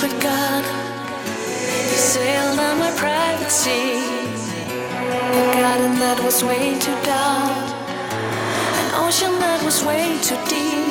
secret God. You sailed on my private sea. A garden that was way too dark. An ocean that was way too deep.